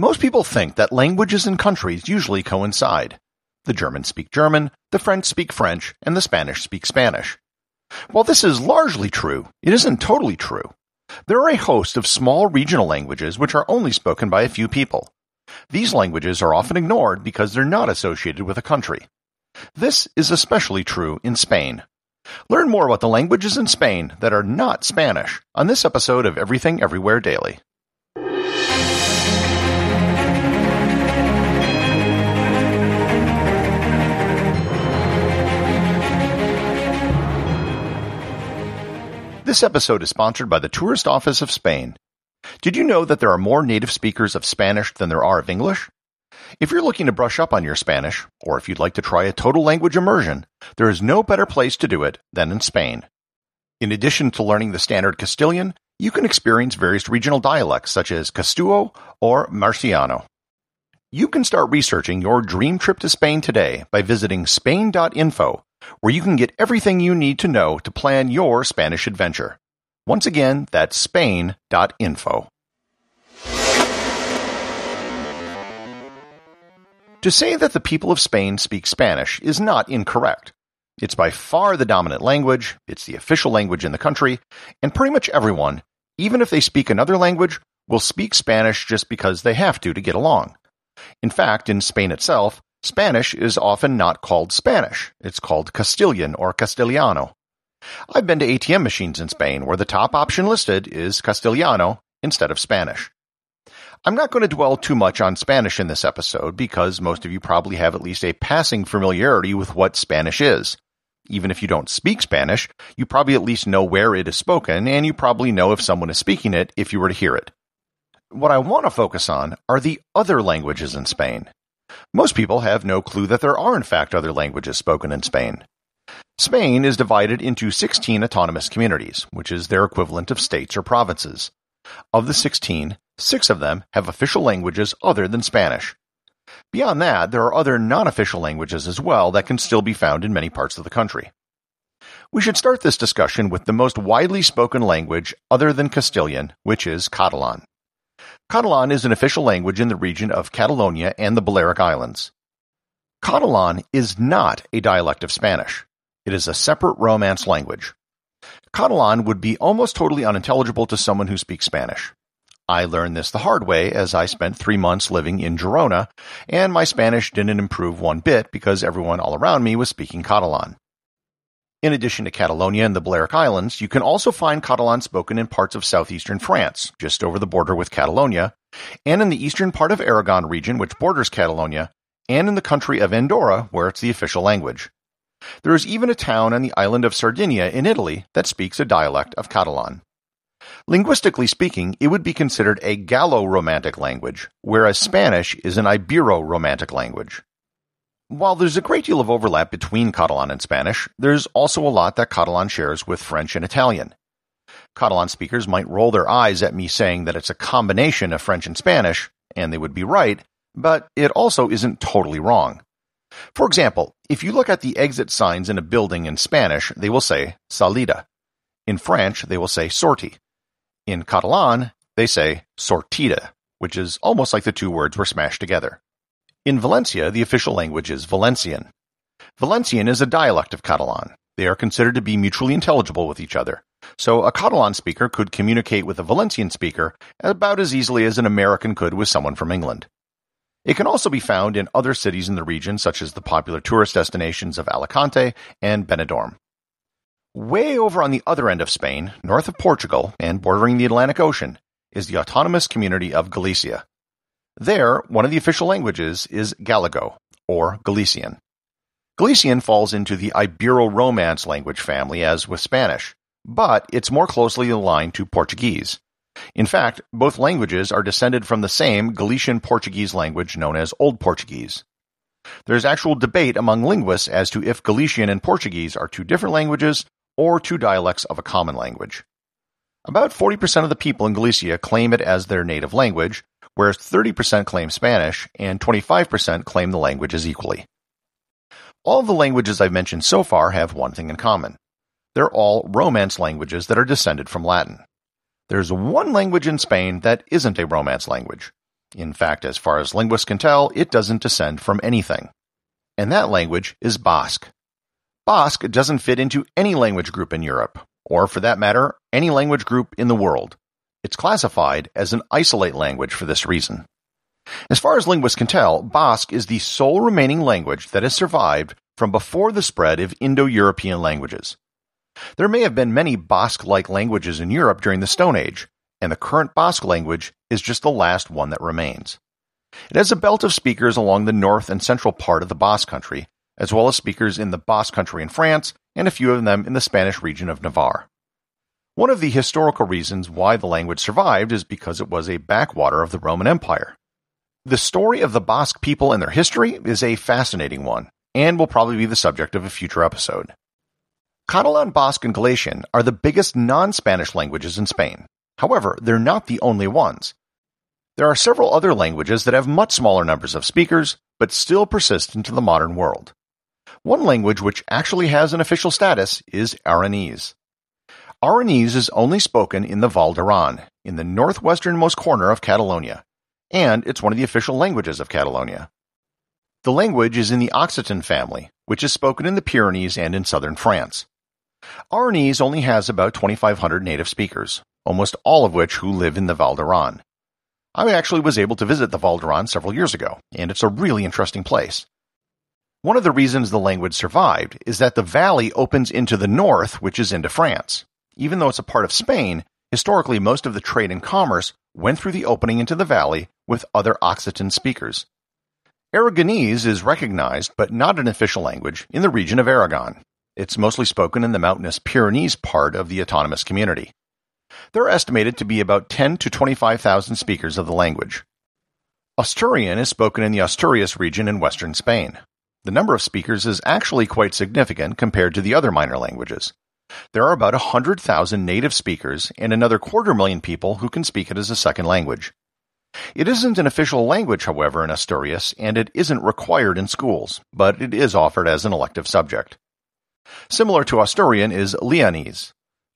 Most people think that languages and countries usually coincide. The Germans speak German, the French speak French, and the Spanish speak Spanish. While this is largely true, it isn't totally true. There are a host of small regional languages which are only spoken by a few people. These languages are often ignored because they're not associated with a country. This is especially true in Spain. Learn more about the languages in Spain that are not Spanish on this episode of Everything Everywhere Daily. This episode is sponsored by the Tourist Office of Spain. Did you know that there are more native speakers of Spanish than there are of English? If you're looking to brush up on your Spanish, or if you'd like to try a total language immersion, there is no better place to do it than in Spain. In addition to learning the standard Castilian, you can experience various regional dialects such as Castellano or Murciano. You can start researching your dream trip to Spain today by visiting spain.info where you can get everything you need to know to plan your Spanish adventure. Once again, that's spain.info. To say that the people of Spain speak Spanish is not incorrect. It's by far the dominant language, it's the official language in the country, and pretty much everyone, even if they speak another language, will speak Spanish just because they have to to get along. In fact, in Spain itself, Spanish is often not called Spanish. It's called Castilian or Castellano. I've been to ATM machines in Spain where the top option listed is Castellano instead of Spanish. I'm not going to dwell too much on Spanish in this episode because most of you probably have at least a passing familiarity with what Spanish is. Even if you don't speak Spanish, you probably at least know where it is spoken and you probably know if someone is speaking it if you were to hear it. What I want to focus on are the other languages in Spain. Most people have no clue that there are in fact other languages spoken in Spain. Spain is divided into 16 autonomous communities, which is their equivalent of states or provinces. Of the 16, six of them have official languages other than Spanish. Beyond that, there are other non-official languages as well that can still be found in many parts of the country. We should start this discussion with the most widely spoken language other than Castilian, which is Catalan. Catalan is an official language in the region of Catalonia and the Balearic Islands. Catalan is not a dialect of Spanish. It is a separate Romance language. Catalan would be almost totally unintelligible to someone who speaks Spanish. I learned this the hard way as I spent three months living in Girona, and my Spanish didn't improve one bit because everyone all around me was speaking Catalan. In addition to Catalonia and the Balearic Islands, you can also find Catalan spoken in parts of southeastern France, just over the border with Catalonia, and in the eastern part of Aragon region, which borders Catalonia, and in the country of Andorra, where it's the official language. There is even a town on the island of Sardinia in Italy that speaks a dialect of Catalan. Linguistically speaking, it would be considered a Gallo-Romantic language, whereas Spanish is an Ibero-Romantic language. While there's a great deal of overlap between Catalan and Spanish, there's also a lot that Catalan shares with French and Italian. Catalan speakers might roll their eyes at me saying that it's a combination of French and Spanish, and they would be right, but it also isn't totally wrong. For example, if you look at the exit signs in a building in Spanish, they will say salida. In French, they will say sortie. In Catalan, they say sortida, which is almost like the two words were smashed together. In Valencia, the official language is Valencian. Valencian is a dialect of Catalan. They are considered to be mutually intelligible with each other. So a Catalan speaker could communicate with a Valencian speaker about as easily as an American could with someone from England. It can also be found in other cities in the region, such as the popular tourist destinations of Alicante and Benidorm. Way over on the other end of Spain, north of Portugal and bordering the Atlantic Ocean, is the autonomous community of Galicia. There, one of the official languages is Gallego, or Galician. Galician falls into the Ibero-Romance language family as with Spanish, but it's more closely aligned to Portuguese. In fact, both languages are descended from the same Galician Portuguese language known as Old Portuguese. There's actual debate among linguists as to if Galician and Portuguese are two different languages or two dialects of a common language. About 40% of the people in Galicia claim it as their native language, whereas 30% claim Spanish and 25% claim the languages equally. All of the languages I've mentioned so far have one thing in common. They're all Romance languages that are descended from Latin. There's one language in Spain that isn't a Romance language. In fact, as far as linguists can tell, it doesn't descend from anything. And that language is Basque. Basque doesn't fit into any language group in Europe, or for that matter, any language group in the world. It's classified as an isolate language for this reason. As far as linguists can tell, Basque is the sole remaining language that has survived from before the spread of Indo-European languages. There may have been many Basque-like languages in Europe during the Stone Age, and the current Basque language is just the last one that remains. It has a belt of speakers along the north and central part of the Basque country, as well as speakers in the Basque country in France and a few of them in the Spanish region of Navarre. One of the historical reasons why the language survived is because it was a backwater of the Roman Empire. The story of the Basque people and their history is a fascinating one, and will probably be the subject of a future episode. Catalan, Basque, and Galician are the biggest non-Spanish languages in Spain. However, they're not the only ones. There are several other languages that have much smaller numbers of speakers, but still persist into the modern world. One language which actually has an official status is Aranese. Aranese is only spoken in the Val d'Aran, in the northwesternmost corner of Catalonia, and it's one of the official languages of Catalonia. The language is in the Occitan family, which is spoken in the Pyrenees and in southern France. Aranese only has about 2,500 native speakers, almost all of which who live in the Val d'Aran. I actually was able to visit the Val d'Aran several years ago, and it's a really interesting place. One of the reasons the language survived is that the valley opens into the north, which is into France. Even though it's a part of Spain, historically most of the trade and commerce went through the opening into the valley with other Occitan speakers. Aragonese is recognized, but not an official language, in the region of Aragon. It's mostly spoken in the mountainous Pyrenees part of the autonomous community. There are estimated to be about 10 to 25,000 speakers of the language. Asturian is spoken in the Asturias region in western Spain. The number of speakers is actually quite significant compared to the other minor languages. There are about 100,000 native speakers and another quarter million people who can speak it as a second language. It isn't an official language, however, in Asturias, and it isn't required in schools, but it is offered as an elective subject. Similar to Asturian is Leonese.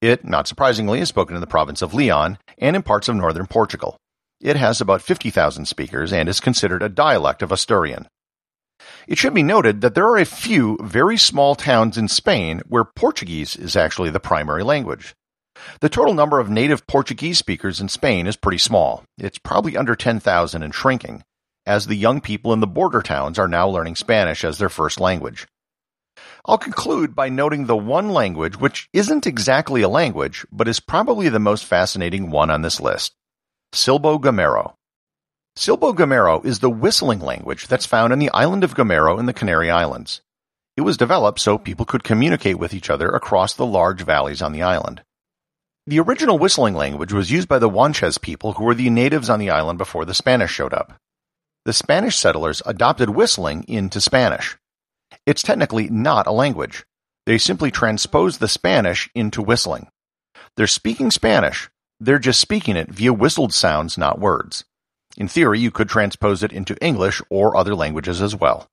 It, not surprisingly, is spoken in the province of Leon and in parts of northern Portugal. It has about 50,000 speakers and is considered a dialect of Asturian. It should be noted that there are a few very small towns in Spain where Portuguese is actually the primary language. The total number of native Portuguese speakers in Spain is pretty small. It's probably under 10,000 and shrinking, as the young people in the border towns are now learning Spanish as their first language. I'll conclude by noting the one language which isn't exactly a language, but is probably the most fascinating one on this list. Silbo Gomero. Silbo Gomero is the whistling language that's found in the island of Gomero in the Canary Islands. It was developed so people could communicate with each other across the large valleys on the island. The original whistling language was used by the Guanches people who were the natives on the island before the Spanish showed up. The Spanish settlers adopted whistling into Spanish. It's technically not a language. They simply transpose the Spanish into whistling. They're speaking Spanish, they're just speaking it via whistled sounds, not words. In theory, you could transpose it into English or other languages as well.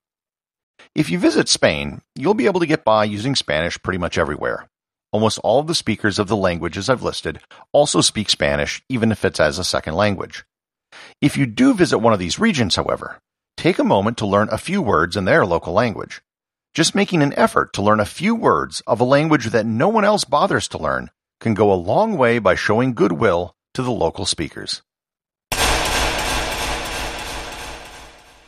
If you visit Spain, you'll be able to get by using Spanish pretty much everywhere. Almost all of the speakers of the languages I've listed also speak Spanish, even if it's as a second language. If you do visit one of these regions, however, take a moment to learn a few words in their local language. Just making an effort to learn a few words of a language that no one else bothers to learn can go a long way by showing goodwill to the local speakers.